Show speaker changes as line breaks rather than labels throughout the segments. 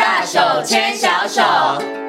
大手牵小手。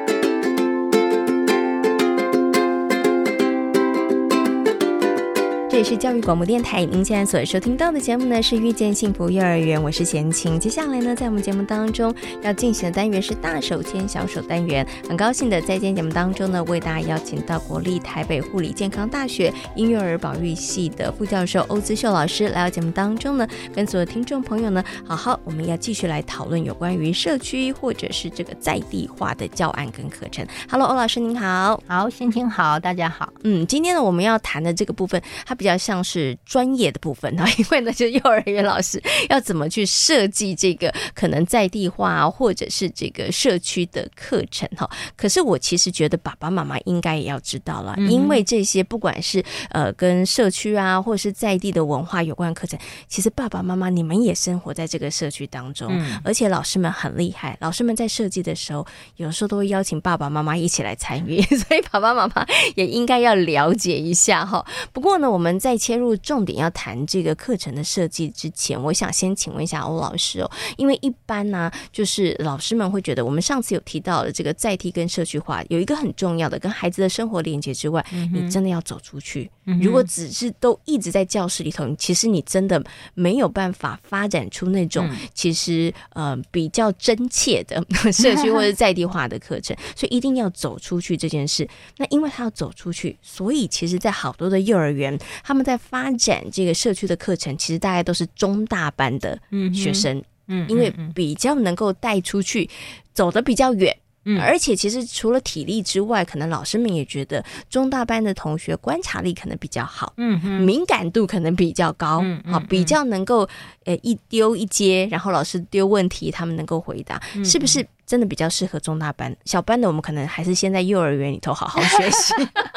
这里是教育广播电台，您现在所收听到的节目呢是遇见幸福幼儿园，我是贤琴。接下来呢，在我们节目当中要进行的单元是大手牵小手单元。很高兴的在今天节目当中呢，为大家邀请到国立台北护理健康大学婴幼儿保育系的副教授欧姿秀老师来到节目当中呢，跟所有听众朋友呢，好好我们要继续来讨论有关于社区或者是这个在地化的教案跟课程。Hello，欧老师您好，
好，贤青好，大家好。
嗯，今天呢我们要谈的这个部分，它比较。比较像是专业的部分啊，因为呢，就是幼儿园老师要怎么去设计这个可能在地化或者是这个社区的课程哈。可是我其实觉得爸爸妈妈应该也要知道了，因为这些不管是呃跟社区啊，或者是在地的文化有关的课程，其实爸爸妈妈你们也生活在这个社区当中，而且老师们很厉害，老师们在设计的时候，有时候都会邀请爸爸妈妈一起来参与，所以爸爸妈妈也应该要了解一下哈。不过呢，我们。在切入重点要谈这个课程的设计之前，我想先请问一下欧老师哦，因为一般呢、啊，就是老师们会觉得，我们上次有提到的这个在地跟社区化有一个很重要的，跟孩子的生活连接之外，你真的要走出去。如果只是都一直在教室里头，其实你真的没有办法发展出那种其实呃比较真切的社区或者在地化的课程，所以一定要走出去这件事。那因为他要走出去，所以其实，在好多的幼儿园，他们在发展这个社区的课程，其实大概都是中大班的学生，嗯，因为比较能够带出去，走得比较远。嗯，而且其实除了体力之外，可能老师们也觉得中大班的同学观察力可能比较好，嗯，敏感度可能比较高，嗯，好，比较能够呃一丢一接，然后老师丢问题，他们能够回答，是不是？真的比较适合中大班，小班的我们可能还是先在幼儿园里头好好学习，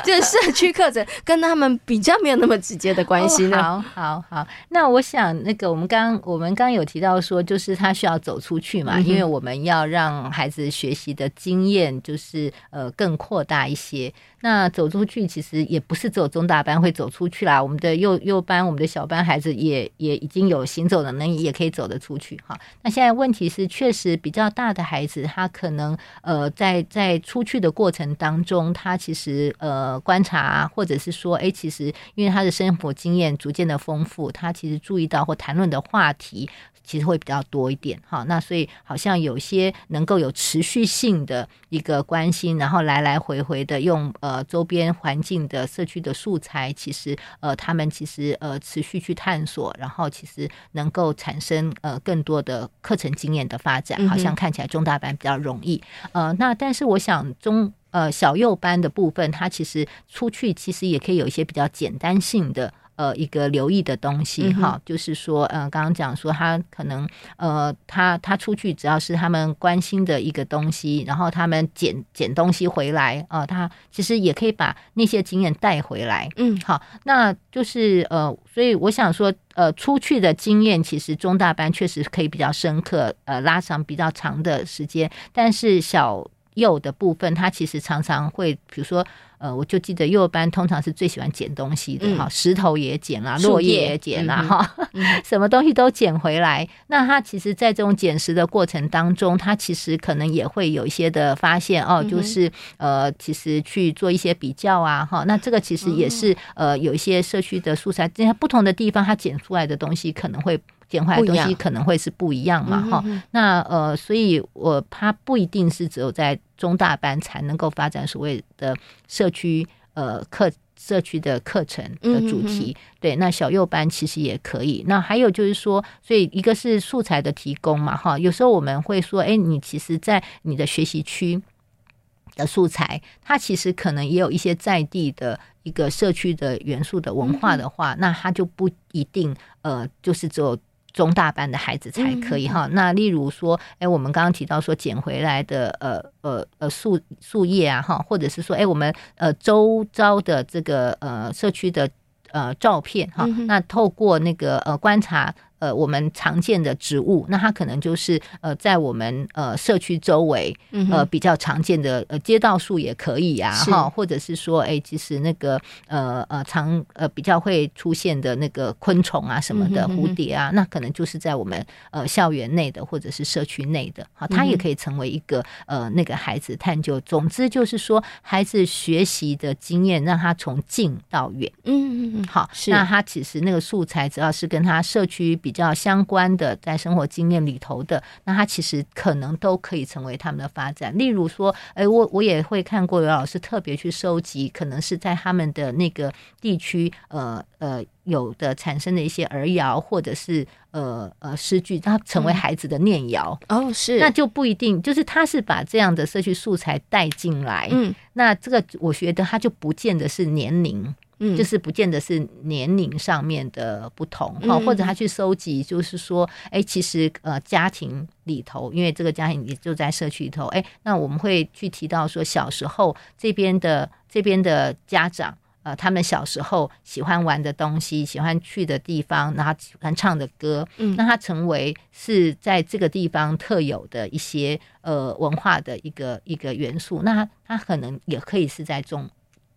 就是社区课程跟他们比较没有那么直接的关系呢。
好好好，那我想那个我们刚我们刚有提到说，就是他需要走出去嘛，因为我们要让孩子学习的经验就是呃更扩大一些。那走出去其实也不是只有中大班会走出去啦，我们的幼幼班、我们的小班孩子也也已经有行走的能力，也可以走得出去哈。那现在问题是，确实比较大的孩子，他可能呃在在出去的过程当中，他其实呃观察，或者是说，哎，其实因为他的生活经验逐渐的丰富，他其实注意到或谈论的话题。其实会比较多一点哈，那所以好像有些能够有持续性的一个关心，然后来来回回的用呃周边环境的社区的素材，其实呃他们其实呃持续去探索，然后其实能够产生呃更多的课程经验的发展，好像看起来中大班比较容易呃，那但是我想中呃小幼班的部分，它其实出去其实也可以有一些比较简单性的。呃，一个留意的东西哈，就是说，呃，刚刚讲说他可能，呃，他他出去只要是他们关心的一个东西，然后他们捡捡东西回来啊，呃，他其实也可以把那些经验带回来。嗯，好，那就是呃，所以我想说，呃，出去的经验其实中大班确实可以比较深刻，呃，拉长比较长的时间，但是小幼的部分，他其实常常会，比如说。呃，我就记得幼儿班通常是最喜欢捡东西的哈，石头也捡啦，落叶也捡啦哈，什么东西都捡回来。那他其实，在这种捡拾的过程当中，他其实可能也会有一些的发现哦，就是呃，其实去做一些比较啊哈。那这个其实也是呃，有一些社区的素材，在不同的地方，他捡出来的东西可能会。捡回来的东西可能会是不一样嘛，哈，那呃，所以我他不一定是只有在中大班才能够发展所谓的社区呃课社区的课程的主题，对，那小幼班其实也可以。那还有就是说，所以一个是素材的提供嘛，哈，有时候我们会说，哎，你其实，在你的学习区的素材，它其实可能也有一些在地的一个社区的元素的文化的话，那它就不一定呃，就是只有。中大班的孩子才可以哈。那例如说，哎，我们刚刚提到说捡回来的呃呃呃树树叶啊哈，或者是说，哎，我们呃周遭的这个呃社区的呃照片哈，那透过那个呃观察呃我们常见的植物，那它可能就是呃在我们呃社区周围呃比较常见的呃街道树也可以啊哈，或者是说哎其实那个呃呃常呃比较会出现的那个昆虫啊什么的蝴蝶啊，那可能就是在我们呃校园内的或者是社区内的，好，它也可以成为一个呃那个孩子探究。总之就是说，孩子学习的经验让他从近到远。嗯嗯嗯，好，是那他其实那个素材只要是跟他社区比较相关的，在生活经验里头的，那他其实可能都可以成为他们的发展。例如说，哎，我我也会看过有老师特别去收集，可能是在他们的那个地区，呃呃。有的产生的一些儿谣，或者是呃呃诗句，它成为孩子的念谣、嗯、哦，是那就不一定，就是他是把这样的社区素材带进来，嗯，那这个我觉得他就不见得是年龄，嗯，就是不见得是年龄上面的不同哈，嗯、或者他去收集，就是说，哎、欸，其实呃家庭里头，因为这个家庭也就在社区里头，哎、欸，那我们会去提到说，小时候这边的这边的家长。呃，他们小时候喜欢玩的东西，喜欢去的地方，然后喜欢唱的歌，嗯，那它成为是在这个地方特有的一些呃文化的一个一个元素。那它它可能也可以是在中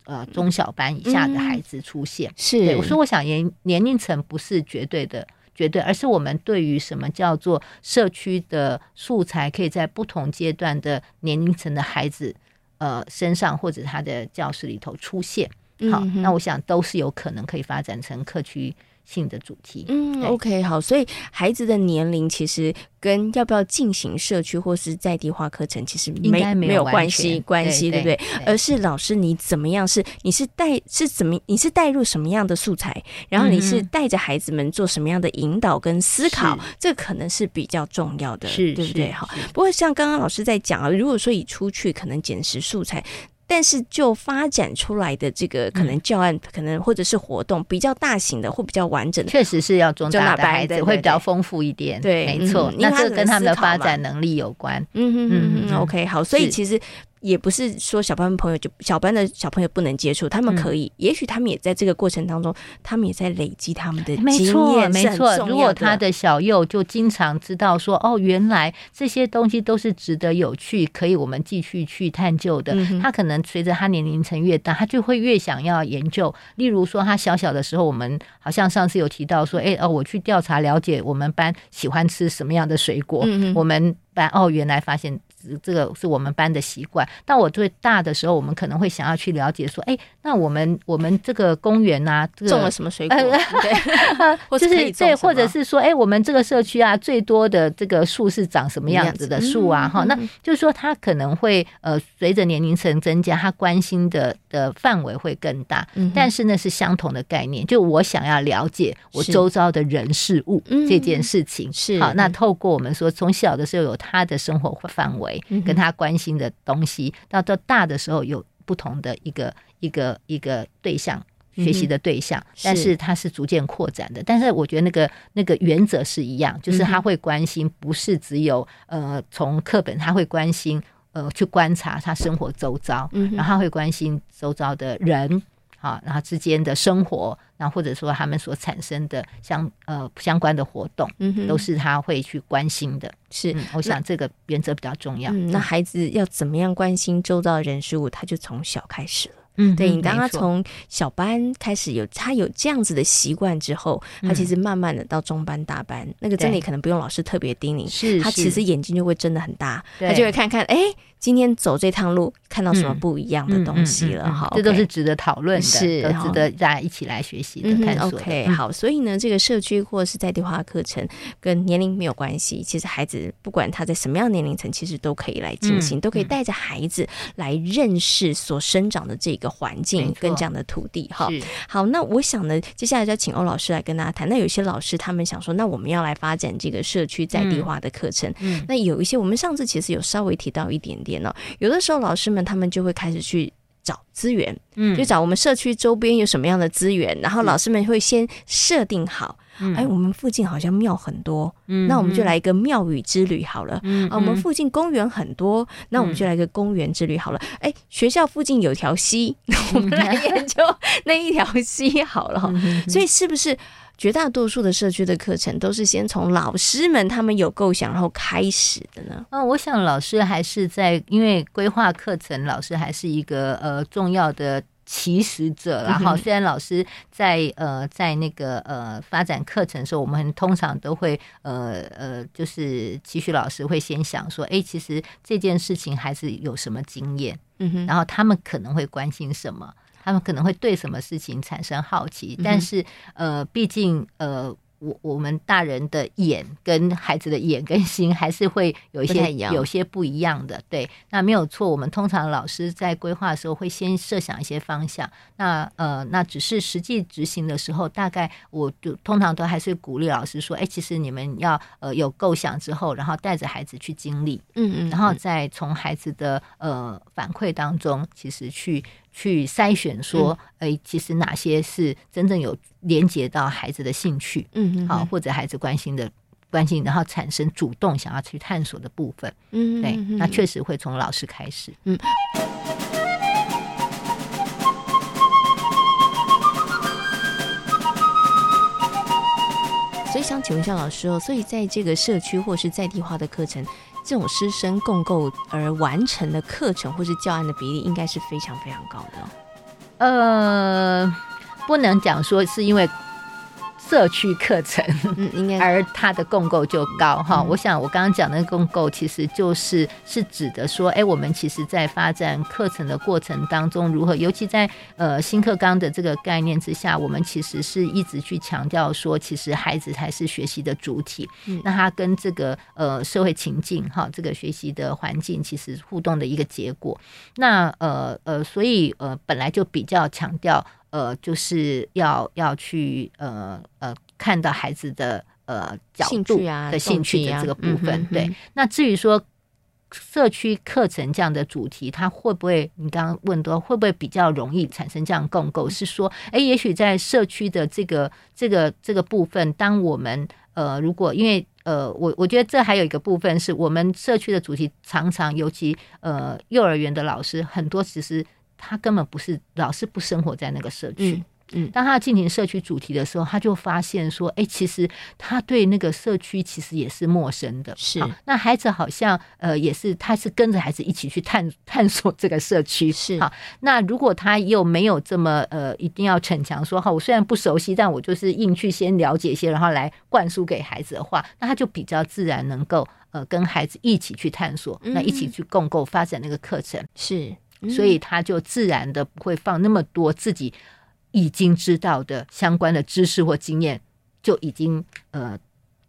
呃中小班以下的孩子出现。嗯、是，我说我想年年龄层不是绝对的绝对，而是我们对于什么叫做社区的素材，可以在不同阶段的年龄层的孩子呃身上或者他的教室里头出现。好，那我想都是有可能可以发展成课区性的主题。嗯
，OK，好，所以孩子的年龄其实跟要不要进行社区或是在地化课程其
实没没有关系，
关系对不对？而是老师你怎么样是你是带是怎么你是带入什么样的素材，然后你是带着孩子们做什么样的引导跟思考，这可能是比较重要的，是对不对？好，不过像刚刚老师在讲啊，如果说以出去可能捡拾素材。但是就发展出来的这个可能教案，可能或者是活动比较大型的或比较完整的，
确实是要中大的孩子会比较丰富一点。对，没错，那这跟他们的发展能力有关。嗯
嗯嗯，OK，好，所以其实。也不是说小班朋友就小班的小朋友不能接触，他们可以，嗯、也许他们也在这个过程当中，他们也在累积他们的经验。
没错，如果他的小幼就经常知道说，哦，原来这些东西都是值得有趣，可以我们继续去探究的。嗯、他可能随着他年龄层越大，他就会越想要研究。例如说，他小小的时候，我们好像上次有提到说，哎哦，我去调查了解我们班喜欢吃什么样的水果，嗯、哼我们班哦，原来发现。这个是我们班的习惯。到我最大的时候，我们可能会想要去了解说，哎，那我们我们这个公园啊，这个、
种了什么水果？
对，就是对，或者是说，哎，我们这个社区啊，最多的这个树是长什么样子的树啊？哈、嗯，那就是说，他可能会呃，随着年龄层增加，他关心的的范围会更大。嗯、但是呢，是相同的概念，就我想要了解我周遭的人事物这件事情。是好，那透过我们说，从小的时候有他的生活范围。跟他关心的东西，到到大的时候有不同的一个一个一个对象学习的对象，但是他是逐渐扩展的。但是我觉得那个那个原则是一样，就是他会关心，不是只有呃从课本，他会关心呃去观察他生活周遭，嗯然后他会关心周遭的人。啊，然后之间的生活，然后或者说他们所产生的相呃相关的活动，嗯哼，都是他会去关心的。是，嗯，我想这个原则比较重要。
嗯，那孩子要怎么样关心周遭的人事物，他就从小开始了。嗯，对，你当他从小班开始有他有这样子的习惯之后，他其实慢慢的到中班、大班，那个真的可能不用老师特别叮咛，是他其实眼睛就会睁得很大，他就会看看，哎，今天走这趟路看到什么不一样的东西了，哈，
这都是值得讨论的，是值得大家一起来学习的探索。
OK，好，所以呢，这个社区或是在地化课程跟年龄没有关系，其实孩子不管他在什么样年龄层，其实都可以来进行，都可以带着孩子来认识所生长的这个。的环境跟这样的土地哈，好，那我想呢，接下来就要请欧老师来跟大家谈。那有些老师他们想说，那我们要来发展这个社区在地化的课程。那有一些我们上次其实有稍微提到一点点呢、喔，有的时候老师们他们就会开始去找资源，嗯，就找我们社区周边有什么样的资源，然后老师们会先设定好。哎，我们附近好像庙很多，嗯、那我们就来一个庙宇之旅好了。嗯、啊，我们附近公园很多，那我们就来一个公园之旅好了。哎、嗯，学校附近有条溪，我们来研究那一条溪好了。嗯、所以是不是绝大多数的社区的课程都是先从老师们他们有构想然后开始的呢？
嗯，我想老师还是在，因为规划课程，老师还是一个呃重要的起始者。然后虽然老师在呃在那个呃发展课程的时候，我们通常都会呃呃就是期许老师会先想说，哎，其实这件事情还是有什么经验，嗯哼，然后他们可能会关心什么。他们可能会对什么事情产生好奇，但是呃，毕竟呃。我我们大人的眼跟孩子的眼跟心还是会有一些有些不一样的，对，那没有错。我们通常老师在规划的时候会先设想一些方向，那呃，那只是实际执行的时候，大概我就通常都还是鼓励老师说，哎，其实你们要呃有构想之后，然后带着孩子去经历，嗯嗯，然后再从孩子的呃反馈当中，其实去。去筛选说，哎，其实哪些是真正有连接到孩子的兴趣，嗯，好，或者孩子关心的关心，然后产生主动想要去探索的部分，嗯，对，那确实会从老师开始，嗯。
所以想请问一下老师哦，所以在这个社区或是在地化的课程。这种师生共构而完成的课程或是教案的比例，应该是非常非常高的。
呃，不能讲说是因为。社区课程，嗯，应该，而它的共构就高哈。嗯、我想我刚刚讲的共构，其实就是是指的说，哎，我们其实在发展课程的过程当中，如何，尤其在呃新课纲的这个概念之下，我们其实是一直去强调说，其实孩子才是学习的主体。嗯，那他跟这个呃社会情境哈，这个学习的环境其实互动的一个结果。那呃呃，所以呃本来就比较强调。呃，就是要要去呃呃看到孩子的呃角度的兴趣的这个部分，对。那至于说社区课程这样的主题，它会不会？你刚刚问的会不会比较容易产生这样共构？是说，哎，也许在社区的这个这个这个部分，当我们呃，如果因为呃，我我觉得这还有一个部分是我们社区的主题，常常尤其呃幼儿园的老师很多其实。他根本不是老是，不生活在那个社区。嗯，嗯，当他进行社区主题的时候，他就发现说：“哎，其实他对那个社区其实也是陌生的。”是。那孩子好像呃也是，他是跟着孩子一起去探探索这个社区。是。好，那如果他又没有这么呃一定要逞强说：“哈，我虽然不熟悉，但我就是硬去先了解一些，然后来灌输给孩子的话，那他就比较自然能够呃跟孩子一起去探索，嗯、那一起去共构发展那个课程。”是。所以他就自然的不会放那么多自己已经知道的相关的知识或经验，就已经呃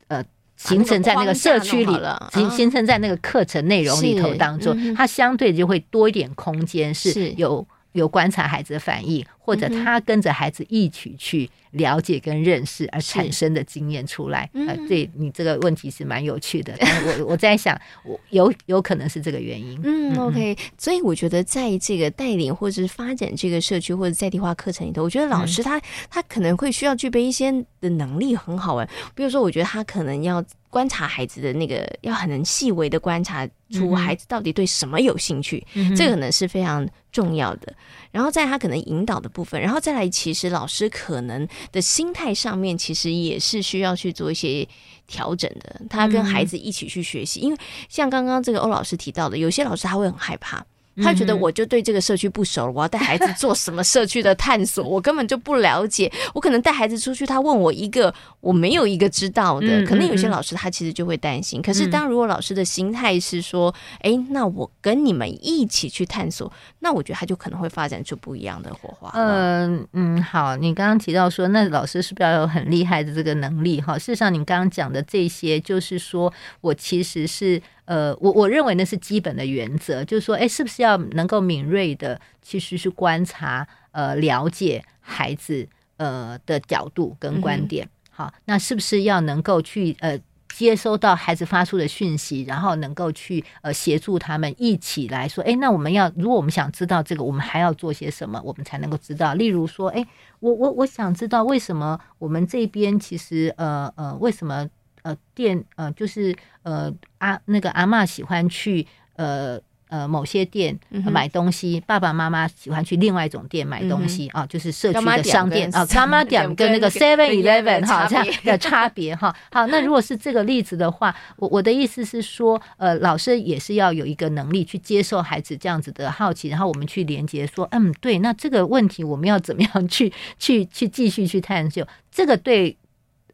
呃形成在那个社区里了，形形成在那个课程内容里头当中，他相对就会多一点空间，是。有有观察孩子的反应，或者他跟着孩子一起去。了解跟认识而产生的经验出来，嗯、呃，对你这个问题是蛮有趣的。我我在想，我有有可能是这个原因。
嗯，OK。所以我觉得，在这个带领或者是发展这个社区或者在地化课程里头，我觉得老师他、嗯、他可能会需要具备一些的能力，很好玩。比如说，我觉得他可能要观察孩子的那个，要很能细微的观察出孩子到底对什么有兴趣，嗯、这个可能是非常重要的。然后在他可能引导的部分，然后再来，其实老师可能。的心态上面其实也是需要去做一些调整的。他跟孩子一起去学习，因为像刚刚这个欧老师提到的，有些老师他会很害怕。他觉得我就对这个社区不熟，我要带孩子做什么社区的探索，我根本就不了解。我可能带孩子出去，他问我一个我没有一个知道的，可能有些老师他其实就会担心。可是当如果老师的心态是说，哎，那我跟你们一起去探索，那我觉得他就可能会发展出不一样的火花。
嗯嗯，好，你刚刚提到说，那老师是不是要有很厉害的这个能力？哈，事实上，你刚刚讲的这些，就是说我其实是。呃，我我认为那是基本的原则，就是说，哎，是不是要能够敏锐的，其实是观察、呃，了解孩子呃的角度跟观点。嗯、好，那是不是要能够去呃接收到孩子发出的讯息，然后能够去呃协助他们一起来说，哎，那我们要如果我们想知道这个，我们还要做些什么，我们才能够知道？例如说，哎，我我我想知道为什么我们这边其实呃呃为什么？呃，店呃，就是呃阿那个阿嬷喜欢去呃呃，某些店买东西，爸爸妈妈喜欢去另外一种店买东西啊，就是社区的商店啊，柑仔店跟那个 Seven Eleven 哈这样的差别哈。好，那如果是这个例子的话，我我的意思是说，呃，老师也是要有一个能力去接受孩子这样子的好奇，然后我们去连接说，嗯，对，那这个问题我们要怎么样去去去继续去探究？这个对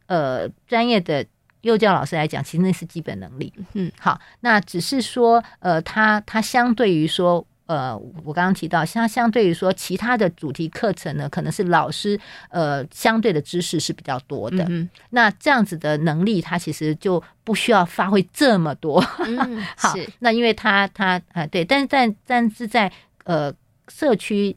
呃专业的。幼教老师来讲，其实那是基本能力。嗯，好，那只是说，呃，他他相对于说，呃，我刚刚提到，相相对于说，其他的主题课程呢，可能是老师呃相对的知识是比较多的。嗯，那这样子的能力，他其实就不需要发挥这么多。嗯，好，那因为他他啊、呃、对，但是在但是在呃社区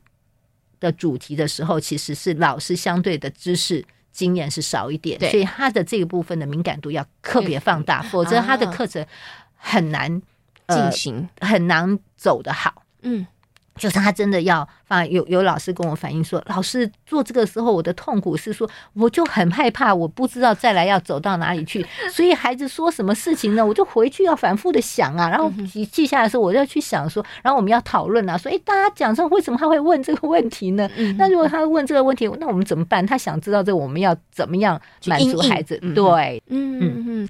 的主题的时候，其实是老师相对的知识。经验是少一点，所以他的这个部分的敏感度要特别放大，否则他的课程很难进行，很难走得好。嗯。就是他真的要放，有有老师跟我反映说，老师做这个时候我的痛苦是说，我就很害怕，我不知道再来要走到哪里去，所以孩子说什么事情呢，我就回去要反复的想啊，然后记记下来的时候，我就要去想说，然后我们要讨论啊，说，哎，大家讲说为什么他会问这个问题呢？那如果他问这个问题，那我们怎么办？他想知道这个，我们要怎么样满足孩子？对，嗯嗯嗯。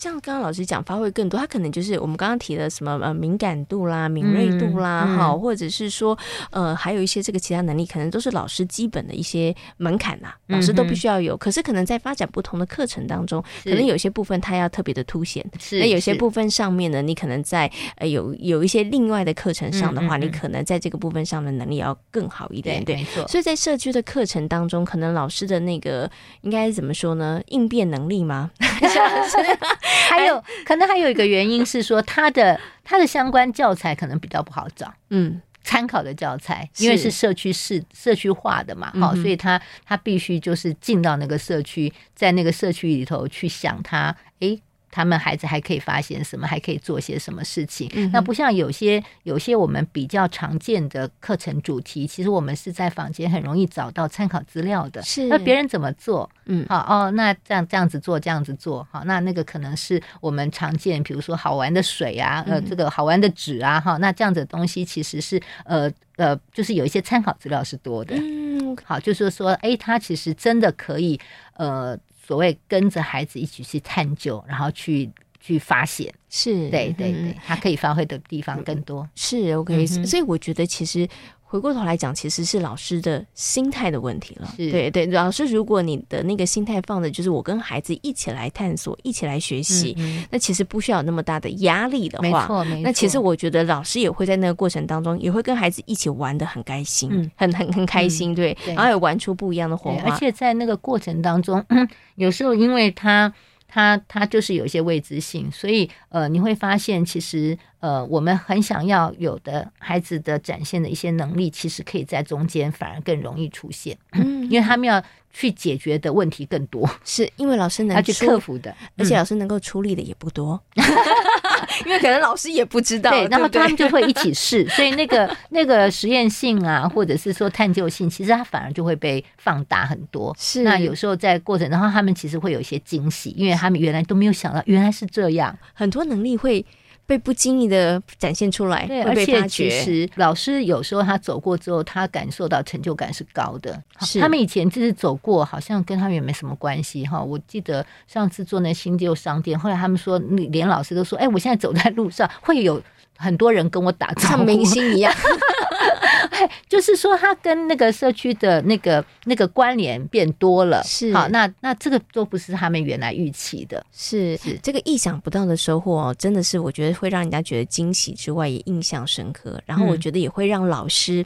像刚刚老师讲，发挥更多，他可能就是我们刚刚提的什么呃敏感度啦、敏锐度啦，哈、嗯，或者是说呃还有一些这个其他能力，可能都是老师基本的一些门槛呐，老师都必须要有。可是可能在发展不同的课程当中，可能有些部分他要特别的凸显，那有些部分上面呢，你可能在呃有有一些另外的课程上的话，你可能在这个部分上的能力要更好一点，对，没错。所以在社区的课程当中，可能老师的那个应该怎么说呢？应变能力吗？
还有可能还有一个原因是说，他的他的相关教材可能比较不好找，嗯，参考的教材，因为是社区是社区化的嘛，好，所以他他必须就是进到那个社区，在那个社区里头去想他，诶。他们孩子还可以发现什么？还可以做些什么事情？嗯、那不像有些有些我们比较常见的课程主题，其实我们是在坊间很容易找到参考资料的。是，那别人怎么做？嗯，好哦，那这样这样子做，这样子做，好，那那个可能是我们常见，比如说好玩的水啊，呃，这个好玩的纸啊，哈，那这样子的东西其实是呃呃，就是有一些参考资料是多的。嗯，好，就是说，哎，他其实真的可以呃。所谓跟着孩子一起去探究，然后去去发现，是对对对，他可以发挥的地方更多。是 OK，所以我觉得其实。回过头来讲，其实是老师的心态的问题了。对对，老师，如果你的那个心态放的就是我跟孩子一起来探索，一起来学习，嗯嗯，那其实不需要那么大的压力的话，没错没错。那其实我觉得老师也会在那个过程当中，也会跟孩子一起玩的很开心，嗯、很很很开心，对，然后也玩出不一样的火花。而且在那个过程当中，有时候因为他。他他就是有一些未知性，所以呃，你会发现其实呃，我们很想要有的孩子的展现的一些能力，其实可以在中间反而更容易出现，嗯，因为他们要去解决的问题更多，是因为老师能要去克服的，而且老师能够出力的也不多。因为可能老师也不知道，对，然后他们就会一起试，所以那个那个实验性啊，或者是说探究性，其实它反而就会被放大很多。是，那有时候在过程，然后他们其实会有一些惊喜，因为他们原来都没有想到，原来是这样，很多能力会。被不经意的展现出来，对，而且其实老师有时候他走过之后，他感受到成就感是高的。是他们以前就是走过，好像跟他们也没什么关系哈。我记得上次做那新旧商店，后来他们说，连老师都说，哎，我现在走在路上会有很多人跟我打招呼，像明星一样。就是说，他跟那个社区的那个那个关联变多了，是好，那那这个都不是他们原来预期的，是是这个意想不到的收获哦，真的是我觉得会让人家觉得惊喜之外，也印象深刻。然后我觉得也会让老师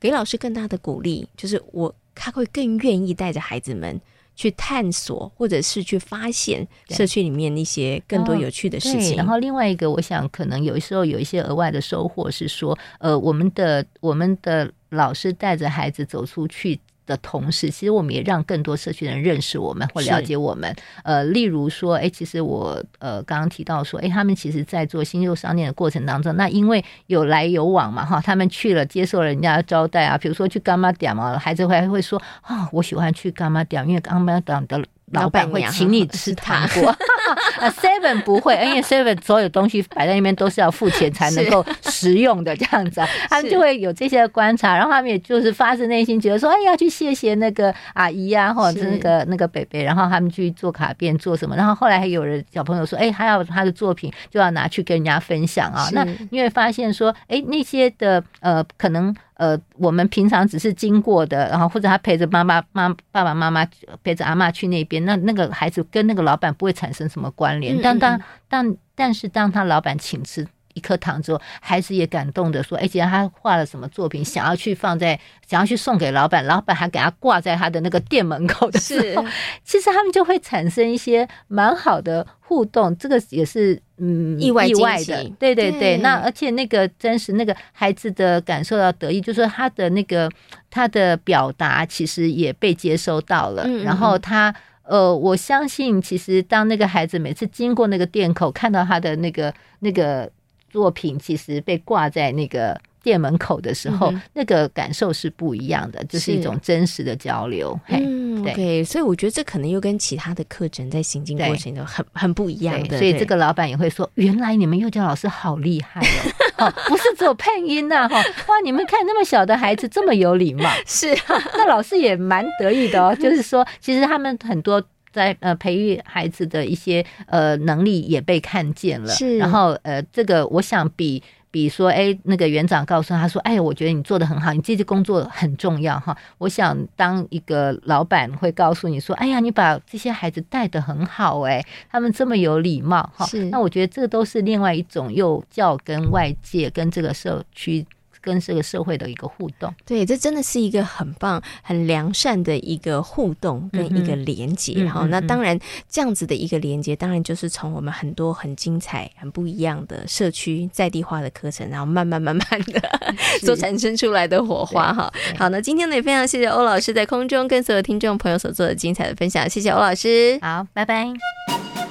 给老师更大的鼓励，就是我他会更愿意带着孩子们。去探索，或者是去发现社区里面一些更多有趣的事情。然后另外一个，我想可能有时候有一些额外的收获是说，呃，我们的我们的老师带着孩子走出去。的同时，其实我们也让更多社区人认识我们或了解我们。呃，例如说，哎，其实我呃刚刚提到说，哎，他们其实在做新旧商店的过程当中，那因为有来有往嘛，哈，他们去了接受了人家的招待啊，比如说去干妈店嘛，孩子会会说啊、哦，我喜欢去干妈店，因为干妈店的老板会请你吃糖果。啊，Seven 不会，因为 Seven 所有东西摆在那边都是要付钱才能够食用的，这样子啊，他们就会有这些观察，然后他们也就是发自内心觉得说，哎，要去谢谢那个阿姨啊，或者是那个那个北北，然后他们去做卡片做什么，然后后来还有人小朋友说，哎，还要他的作品就要拿去跟人家分享啊，那你会发现说，哎，那些的呃可能。呃，我们平常只是经过的，然后或者他陪着妈妈、妈爸爸妈妈陪着阿妈去那边，那那个孩子跟那个老板不会产生什么关联。但当但但是当他老板请吃一颗糖之后，孩子也感动的说：“哎，既然他画了什么作品，想要去放在，想要去送给老板，老板还给他挂在他的那个店门口的时候，其实他们就会产生一些蛮好的互动。这个也是。”嗯，意外意外的，对对对，对。那而且那个真实，那个孩子的感受到得意，就是他的那个他的表达其实也被接收到了。嗯嗯，然后他呃，我相信其实当那个孩子每次经过那个店口，看到他的那个那个作品，其实被挂在那个。店门口的时候，嗯、那个感受是不一样的，就是一种真实的交流。
嗯，对所以我觉得这可能又跟其他的课程在行进过程中很很不一样的。
所以这个老板也会说：“原来你们幼教老师好厉害哦，哦，不是只有配音呐、啊，哈哇！你们看那么小的孩子这么有礼貌，
是啊，
那老师也蛮得意的哦。就是说，其实他们很多在呃培育孩子的一些呃能力也被看见了。是，然后呃，这个我想比。比如说，哎，那个园长告诉他说：“哎，我觉得你做的很好，你这些工作很重要哈。我想当一个老板会告诉你说：哎呀，你把这些孩子带的很好，哎，他们这么有礼貌哈。那我觉得这个都是另外一种幼教跟外界跟这个社区。”跟这个社会的一个互动，
对，这真的是一个很棒、很良善的一个互动跟一个连接。然后、嗯，那当然这样子的一个连接，当然就是从我们很多很精彩、很不一样的社区在地化的课程，然后慢慢慢慢的所产生出来的火花。哈，好，那今天呢也非常谢谢欧老师在空中跟所有听众朋友所做的精彩的分享，谢谢欧老师，
好，拜拜。